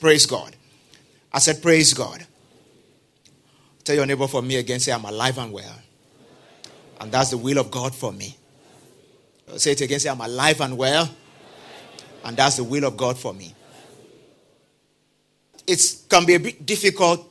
Praise God. I said, Praise God. Tell your neighbor for me again, say, I'm alive and well. And that's the will of God for me. Say it again, say, I'm alive and well. And that's the will of God for me. It can be a bit difficult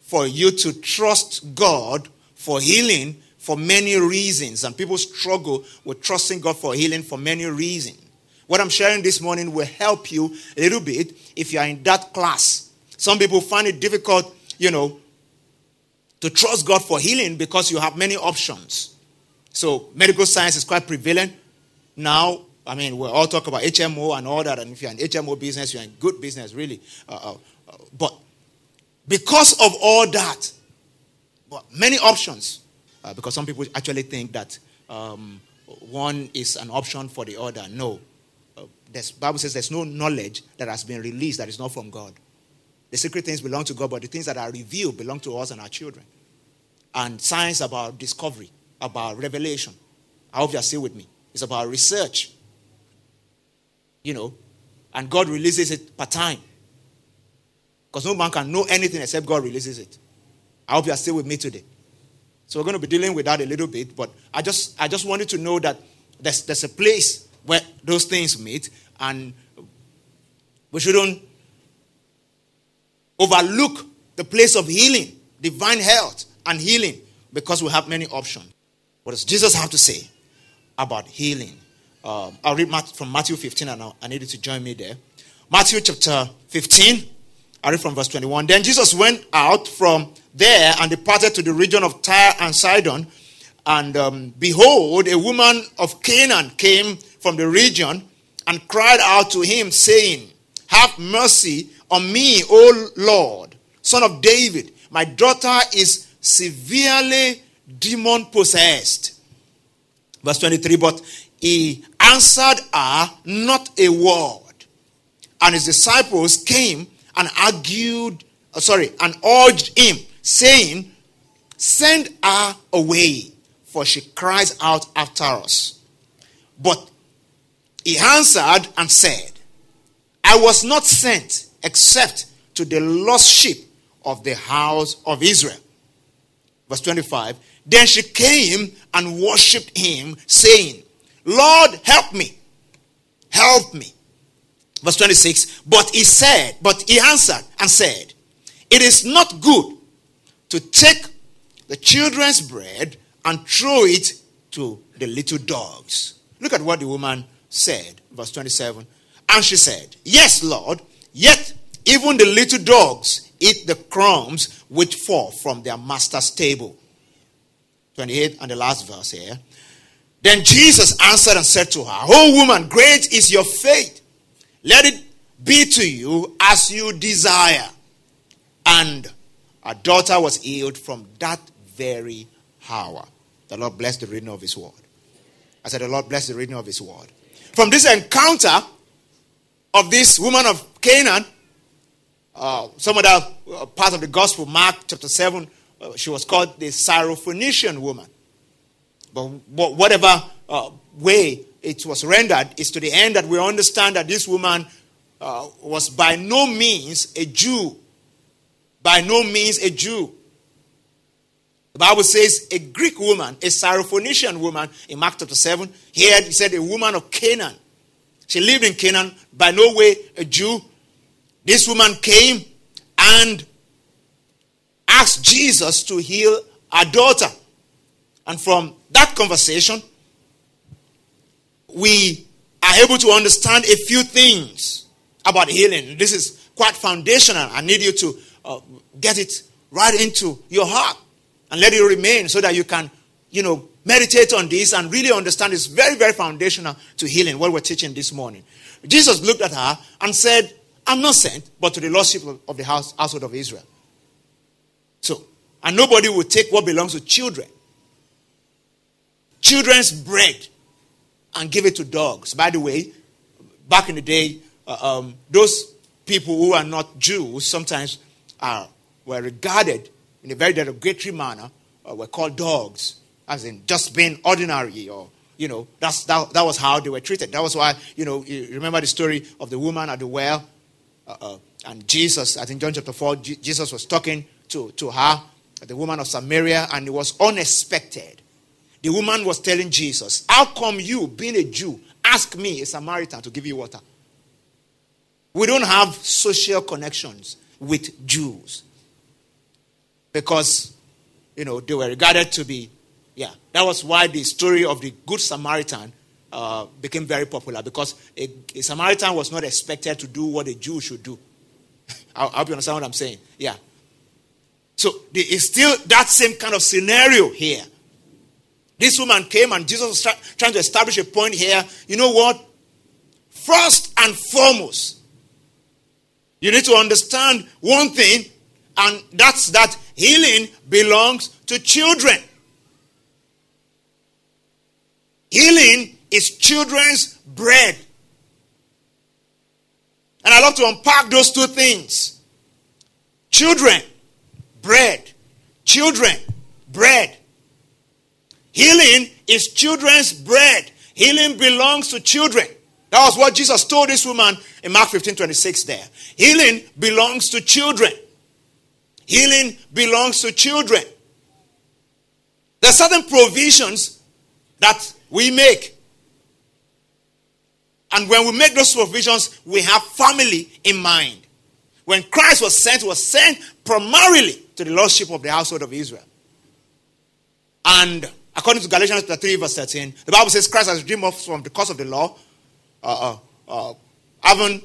for you to trust God for healing for many reasons. And people struggle with trusting God for healing for many reasons. What I'm sharing this morning will help you a little bit if you are in that class. Some people find it difficult, you know, to trust God for healing because you have many options. So, medical science is quite prevalent now. I mean, we all talk about HMO and all that, and if you're in HMO business, you're in good business, really. Uh, uh, uh, but because of all that, but many options, uh, because some people actually think that um, one is an option for the other. No, the Bible says there's no knowledge that has been released that is not from God. The secret things belong to God, but the things that are revealed belong to us and our children. And science about discovery, about revelation. I hope you're still with me. It's about research. You know, and God releases it per time. Because no man can know anything except God releases it. I hope you are still with me today. So we're going to be dealing with that a little bit, but I just I just wanted to know that there's, there's a place where those things meet, and we shouldn't overlook the place of healing, divine health, and healing because we have many options. What does Jesus have to say about healing? Um, I'll read from Matthew 15 and I need you to join me there. Matthew chapter 15, I read from verse 21. Then Jesus went out from there and departed to the region of Tyre and Sidon. And um, behold, a woman of Canaan came from the region and cried out to him, saying, Have mercy on me, O Lord, son of David. My daughter is severely demon possessed. Verse 23 But he answered her not a word. And his disciples came and argued, uh, sorry, and urged him, saying, Send her away, for she cries out after us. But he answered and said, I was not sent except to the lost sheep of the house of Israel. Verse 25. Then she came and worshipped him, saying, Lord, help me. Help me. Verse 26. But he said, but he answered and said, It is not good to take the children's bread and throw it to the little dogs. Look at what the woman said, verse 27. And she said, Yes, Lord, yet even the little dogs eat the crumbs which fall from their master's table. 28 and the last verse here. Then Jesus answered and said to her, Oh woman, great is your faith. Let it be to you as you desire. And her daughter was healed from that very hour. The Lord bless the reading of his word. I said, The Lord bless the reading of his word. From this encounter of this woman of Canaan, uh, some other the uh, parts of the gospel, Mark chapter 7, uh, she was called the Syrophoenician woman. But, but whatever uh, way it was rendered is to the end that we understand that this woman uh, was by no means a Jew. By no means a Jew. The Bible says a Greek woman, a Syrophoenician woman in Mark chapter 7. Here he said a woman of Canaan. She lived in Canaan, by no way a Jew. This woman came and asked Jesus to heal her daughter. And from that conversation, we are able to understand a few things about healing. This is quite foundational. I need you to uh, get it right into your heart and let it remain so that you can, you know, meditate on this and really understand it's very, very foundational to healing, what we're teaching this morning. Jesus looked at her and said, I'm not sent, but to the lost sheep of the house, household of Israel. So, and nobody will take what belongs to children. Children's bread and give it to dogs. By the way, back in the day, uh, um, those people who are not Jews sometimes are, were regarded in a very derogatory manner uh, were called dogs, as in just being ordinary or you know, that's, that, that was how they were treated. That was why, you know, you remember the story of the woman at the well? Uh, uh, and Jesus, I think John chapter 4, Jesus was talking to, to her, the woman of Samaria, and it was unexpected. The woman was telling Jesus, How come you, being a Jew, ask me, a Samaritan, to give you water? We don't have social connections with Jews because, you know, they were regarded to be, yeah, that was why the story of the Good Samaritan uh, became very popular because a, a, Samaritan was not expected to do what a Jew should do. I hope you understand what I'm saying. Yeah. So it's still that same kind of scenario here. This woman came and Jesus was try, trying to establish a point here. You know what? First and foremost, you need to understand one thing, and that's that healing belongs to children. Healing is children's bread. And I love to unpack those two things children, bread. Children, bread. Healing is children's bread. Healing belongs to children. That was what Jesus told this woman in Mark 15 26 there. Healing belongs to children. Healing belongs to children. There are certain provisions that we make. And when we make those provisions, we have family in mind. When Christ was sent, was sent primarily to the lordship of the household of Israel. And according to Galatians 3, verse 13, the Bible says Christ has redeemed us from the curse of the law, uh, uh, uh, having,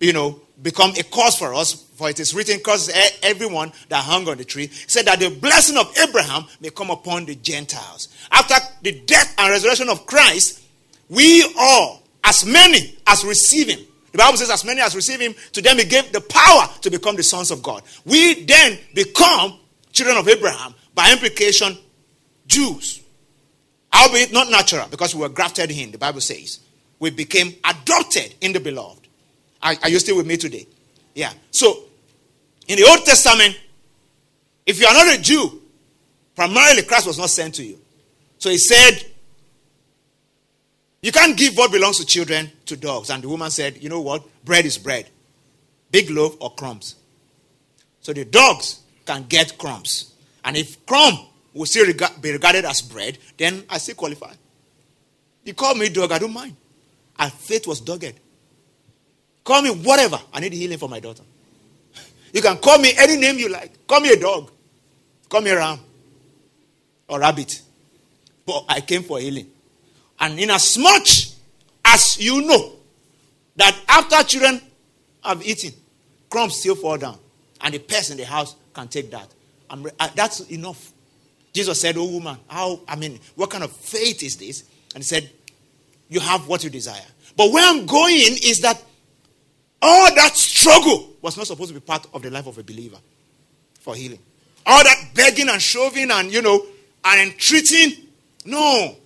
you know, become a cause for us, for it is written, cause everyone that hung on the tree, said that the blessing of Abraham may come upon the Gentiles. After the death and resurrection of Christ, we all, as many as receive him, the Bible says, as many as receive him, to them he gave the power to become the sons of God. We then become children of Abraham, by implication, Jews. Albeit not natural, because we were grafted in, the Bible says. We became adopted in the beloved. Are, are you still with me today? Yeah. So, in the Old Testament, if you are not a Jew, primarily Christ was not sent to you. So he said, You can't give what belongs to children to dogs. And the woman said, You know what? Bread is bread. Big loaf or crumbs. So the dogs can get crumbs. And if crumb will still be regarded as bread, then I still qualify. You call me dog, I don't mind. And faith was dogged. Call me whatever. I need healing for my daughter. You can call me any name you like. Call me a dog. Call me a ram or rabbit. But I came for healing. And in as much as you know that after children have eaten, crumbs still fall down, and the person in the house can take that. Uh, that's enough. Jesus said, Oh woman, how I mean, what kind of faith is this? And he said, You have what you desire. But where I'm going is that all that struggle was not supposed to be part of the life of a believer for healing. All that begging and shoving and, you know, and entreating, no,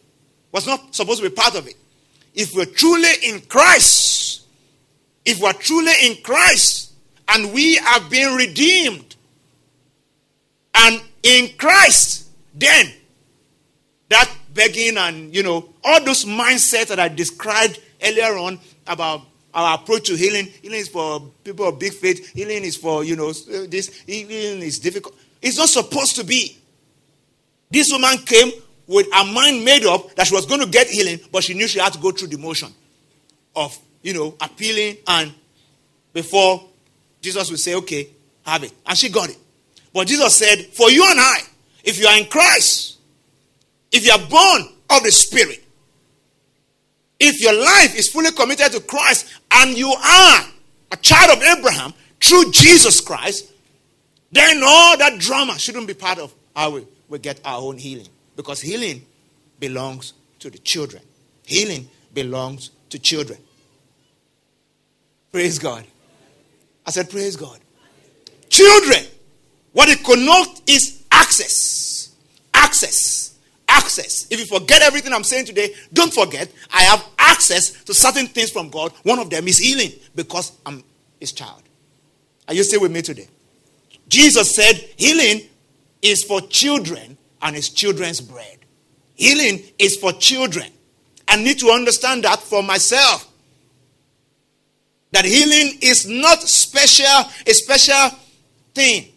was not supposed to be part of it. If we're truly in Christ, if we're truly in Christ, and we have been redeemed, and in Christ, then that begging and, you know, all those mindsets that I described earlier on about our approach to healing. Healing is for people of big faith. Healing is for, you know, this. Healing is difficult. It's not supposed to be. This woman came with her mind made up that she was going to get healing, but she knew she had to go through the motion of, you know, appealing and before Jesus would say, okay, have it. And she got it. But Jesus said, for you and I, if you are in Christ, if you are born of the Spirit, if your life is fully committed to Christ and you are a child of Abraham through Jesus Christ, then all that drama shouldn't be part of how we, we get our own healing. Because healing belongs to the children. Healing belongs to children. Praise God. I said, Praise God. Children, what it connotes is access. Access access. If you forget everything I'm saying today, don't forget I have access to certain things from God. One of them is healing because I'm his child. Are you still with me today? Jesus said healing is for children and is children's bread. Healing is for children. I need to understand that for myself. That healing is not special, a special thing.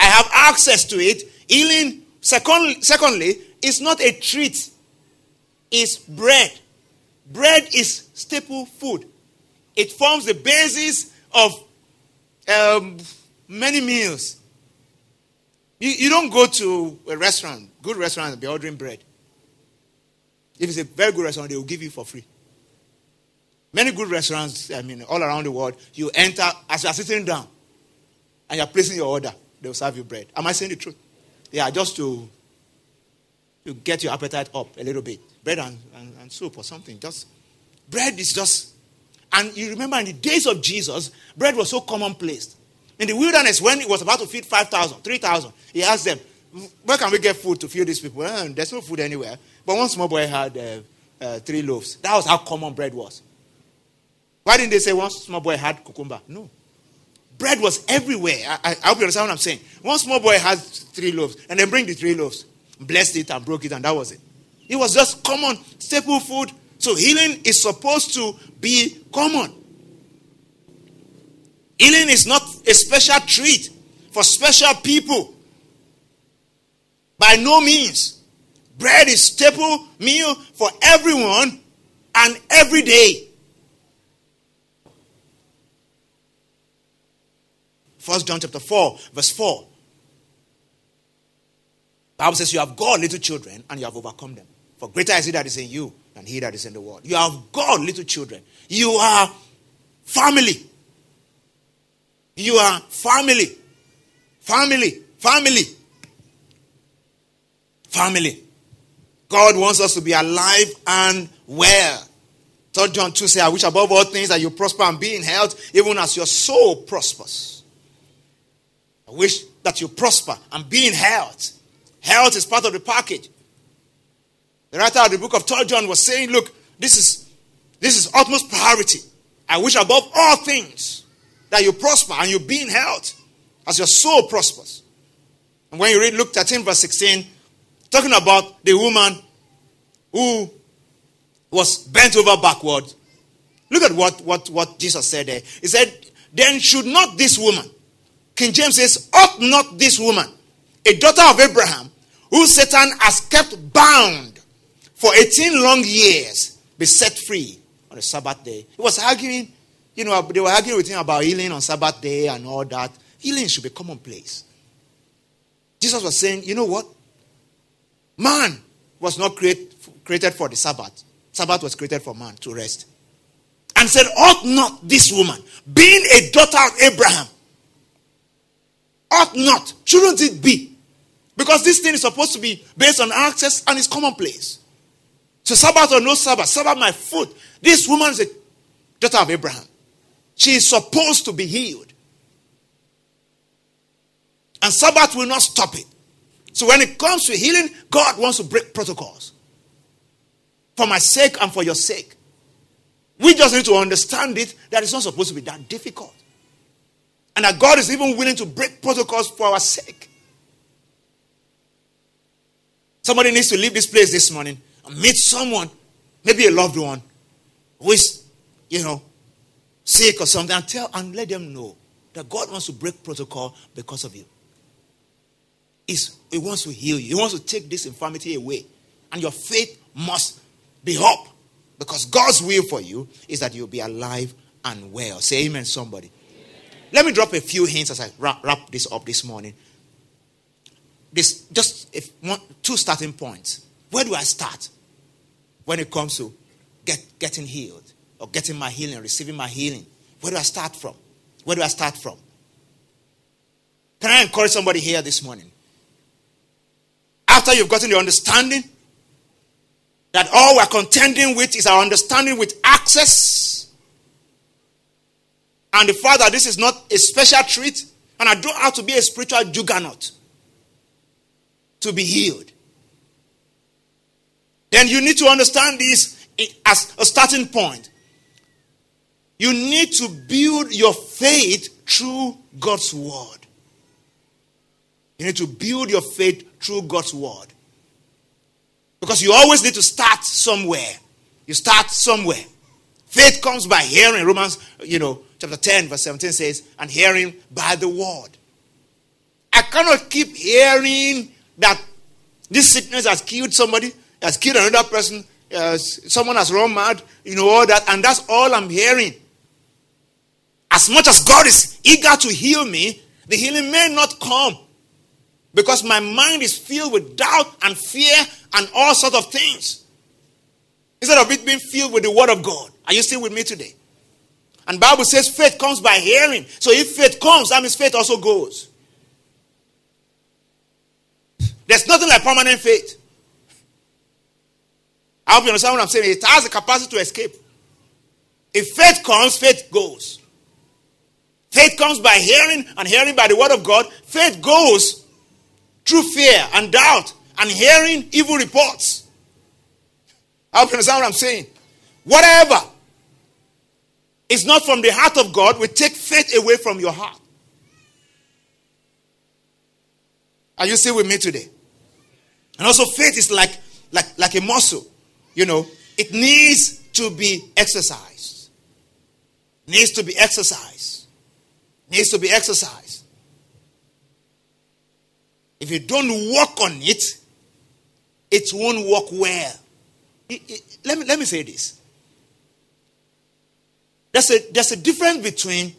I have access to it. Healing, second, secondly, is not a treat, it's bread. Bread is staple food. It forms the basis of um, many meals. You, you don't go to a restaurant, good restaurant, and be ordering bread. If it's a very good restaurant, they will give you for free. Many good restaurants, I mean, all around the world, you enter as you are sitting down and you're placing your order, they will serve you bread. Am I saying the truth? Yeah, just to, to get your appetite up a little bit. Bread and, and, and soup or something. Just bread is just and you remember in the days of Jesus, bread was so commonplace. In the wilderness, when he was about to feed 5,000, 3,000, he asked them, Where can we get food to feed these people? Eh, there's no food anywhere. But one small boy had uh, uh, three loaves. That was how common bread was. Why didn't they say one small boy had cucumber? No. Bread was everywhere. I, I, I hope you understand what I'm saying. One small boy had three loaves, and then bring the three loaves, blessed it and broke it, and that was it. It was just common staple food. So healing is supposed to be common. Healing is not a special treat for special people. By no means. Bread is staple meal for everyone and every day. First John chapter 4, verse 4. Bible says you have got little children and you have overcome them. For greater is he that is in you than he that is in the world. You have got little children. You are family. You are family. Family. Family. Family. God wants us to be alive and well. 3 John 2 says, I wish above all things that you prosper and be in health, even as your soul prospers. I wish that you prosper and be in health. Health is part of the package. The writer of the book of 3 John was saying, Look, this is this is utmost priority. I wish above all things that you prosper and you be in health as your soul prospers. And when you read Luke 13, verse 16, talking about the woman who was bent over backward, look at what, what, what Jesus said there. He said, Then should not this woman, King James says, ought not this woman, a daughter of Abraham, who Satan has kept bound for 18 long years, be set free on the Sabbath day. He was arguing, you know, they were arguing with him about healing on Sabbath day and all that. Healing should be commonplace. Jesus was saying, you know what? Man was not create, created for the Sabbath. Sabbath was created for man to rest. And said, ought not this woman, being a daughter of Abraham, ought not, shouldn't it be? Because this thing is supposed to be based on access and it's commonplace. So Sabbath or no Sabbath, Sabbath my foot. This woman is a daughter of Abraham. She is supposed to be healed. And Sabbath will not stop it. So when it comes to healing, God wants to break protocols. For my sake and for your sake. We just need to understand it that it's not supposed to be that difficult. And that God is even willing to break protocols for our sake. Somebody needs to leave this place this morning and meet someone, maybe a loved one, who is, you know, sick or something, and tell and let them know that God wants to break protocol because of you. He's, he wants to heal you. He wants to take this infirmity away. And your faith must be up. Because God's will for you is that you'll be alive and well. Say amen, somebody. Let me drop a few hints as I wrap, wrap this up this morning. This just if one, two starting points. Where do I start when it comes to get, getting healed or getting my healing, receiving my healing? Where do I start from? Where do I start from? Can I encourage somebody here this morning? After you've gotten the understanding that all we're contending with is our understanding with access and the fact that this is not a special treat, and I don't have to be a spiritual juggernaut to be healed. Then you need to understand this as a starting point. You need to build your faith through God's word. You need to build your faith through God's word. Because you always need to start somewhere. You start somewhere. Faith comes by hearing. Romans, you know, chapter 10, verse 17 says, and hearing by the word. I cannot keep hearing that this sickness has killed somebody, has killed another person, uh, someone has run mad, you know, all that, and that's all I'm hearing. As much as God is eager to heal me, the healing may not come because my mind is filled with doubt and fear and all sorts of things. Instead of it being filled with the word of God. Are you still with me today? And Bible says faith comes by hearing. So if faith comes, that means faith also goes. There's nothing like permanent faith. I hope you understand what I'm saying. It has the capacity to escape. If faith comes, faith goes. Faith comes by hearing, and hearing by the word of God. Faith goes through fear and doubt and hearing evil reports. I hope you understand what I'm saying. Whatever is not from the heart of God will take faith away from your heart. Are you still with me today? And also, faith is like, like, like a muscle. You know, it needs to be exercised. Needs to be exercised. Needs to be exercised. If you don't work on it, it won't work well. Let, me, let me say this. There's a, there's a difference between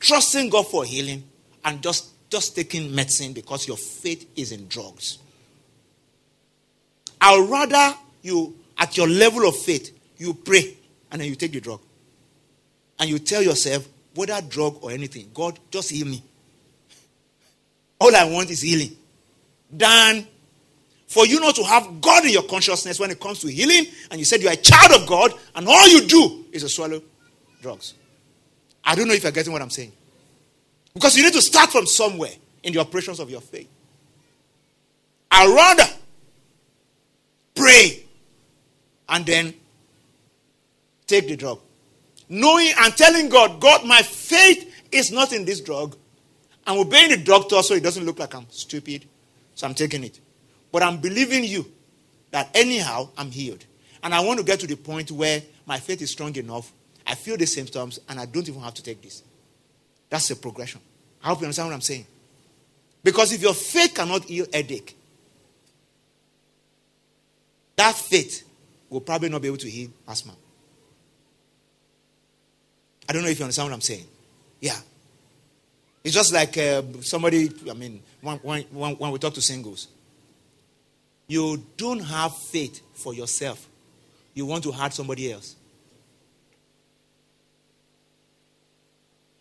trusting God for healing and just, just taking medicine because your faith is in drugs. I'd rather you, at your level of faith, you pray and then you take the drug. And you tell yourself, whether drug or anything, God, just heal me. All I want is healing. Than for you not to have God in your consciousness when it comes to healing, and you said you are a child of God, and all you do is to swallow drugs. I don't know if you're getting what I'm saying. Because you need to start from somewhere in the operations of your faith. I rather pray and then take the drug. Knowing and telling God, God, my faith is not in this drug. I'm obeying the doctor so it doesn't look like I'm stupid. So I'm taking it. But I'm believing you that anyhow I'm healed. And I want to get to the point where my faith is strong enough. I feel the symptoms and I don't even have to take this. That's a progression. I hope you understand what I'm saying. Because if your faith cannot heal headache, that faith will probably not be able to heal asthma. I don't know if you understand what I'm saying. Yeah. It's just like uh, somebody, I mean, when, when, when we talk to singles, you don't have faith for yourself. You want to hurt somebody else.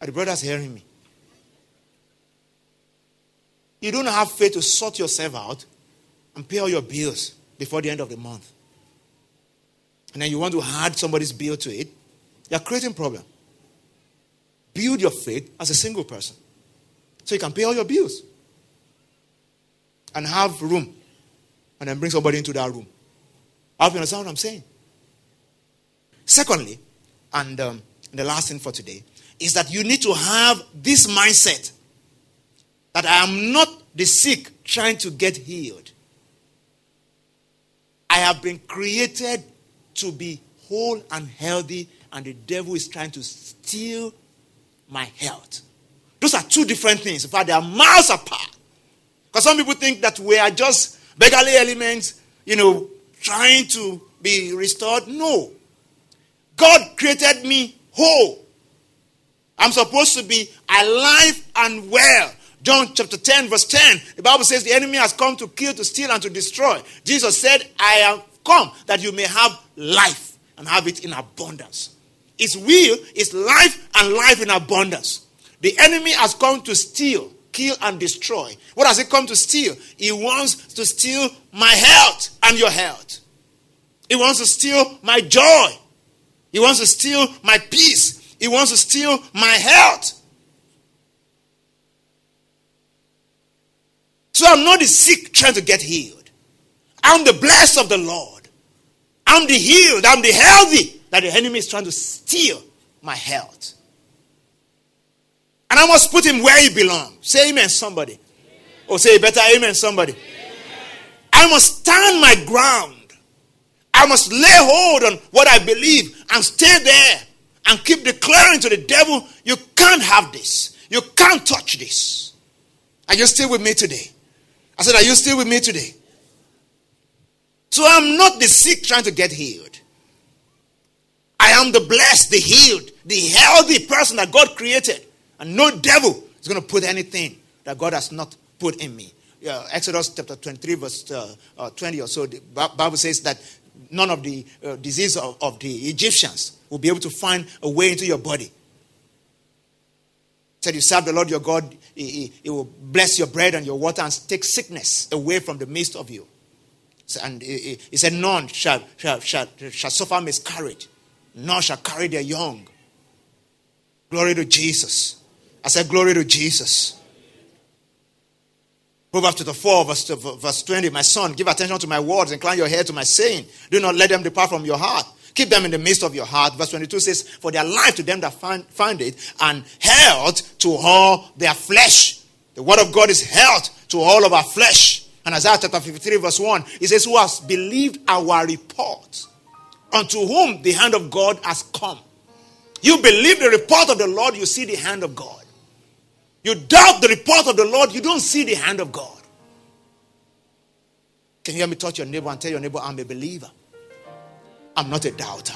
Are the brothers hearing me? You don't have faith to sort yourself out and pay all your bills before the end of the month. And then you want to add somebody's bill to it. You're creating problem. Build your faith as a single person. So you can pay all your bills and have room and then bring somebody into that room. I hope you understand what I'm saying. Secondly, and um, the last thing for today, is that you need to have this mindset that I am not the sick trying to get healed. I have been created to be whole and healthy, and the devil is trying to steal my health. Those are two different things. In fact, they are miles apart. Because some people think that we are just beggarly elements, you know, trying to be restored. No. God created me whole. I'm supposed to be alive and well. John chapter 10, verse 10, the Bible says the enemy has come to kill, to steal, and to destroy. Jesus said, I have come that you may have life and have it in abundance. His will is life and life in abundance. The enemy has come to steal, kill, and destroy. What has he come to steal? He wants to steal my health and your health. He wants to steal my joy. He wants to steal my peace. He wants to steal my health. So I'm not the sick trying to get healed. I'm the blessed of the Lord. I'm the healed. I'm the healthy that the enemy is trying to steal my health. And I must put him where he belongs. Say amen, somebody. Or say better amen, somebody. I must stand my ground I must lay hold on what I believe and stay there and keep declaring to the devil, you can't have this. You can't touch this. Are you still with me today? I said, Are you still with me today? So I'm not the sick trying to get healed. I am the blessed, the healed, the healthy person that God created. And no devil is going to put anything that God has not put in me. Yeah, Exodus chapter 23, verse uh, uh, 20 or so, the Bible says that none of the uh, disease of, of the Egyptians will be able to find a way into your body. Said you serve the Lord your God, he, he, he, will bless your bread and your water and take sickness away from the midst of you. And he, he said, None shall, shall, shall, shall suffer miscarriage, none shall carry their young. Glory to Jesus. I said, Glory to Jesus. Proverbs chapter 4, verse, verse 20. My son, give attention to my words, incline your head to my saying. Do not let them depart from your heart. Keep them in the midst of your heart. Verse 22 says, For their life to them that find, find it, and health to all their flesh. The word of God is health to all of our flesh. And Isaiah chapter 53, verse 1, it says, Who has believed our report, unto whom the hand of God has come. You believe the report of the Lord, you see the hand of God. You doubt the report of the Lord, you don't see the hand of God. Can you hear me touch your neighbor and tell your neighbor, I'm a believer? I'm not a doubter.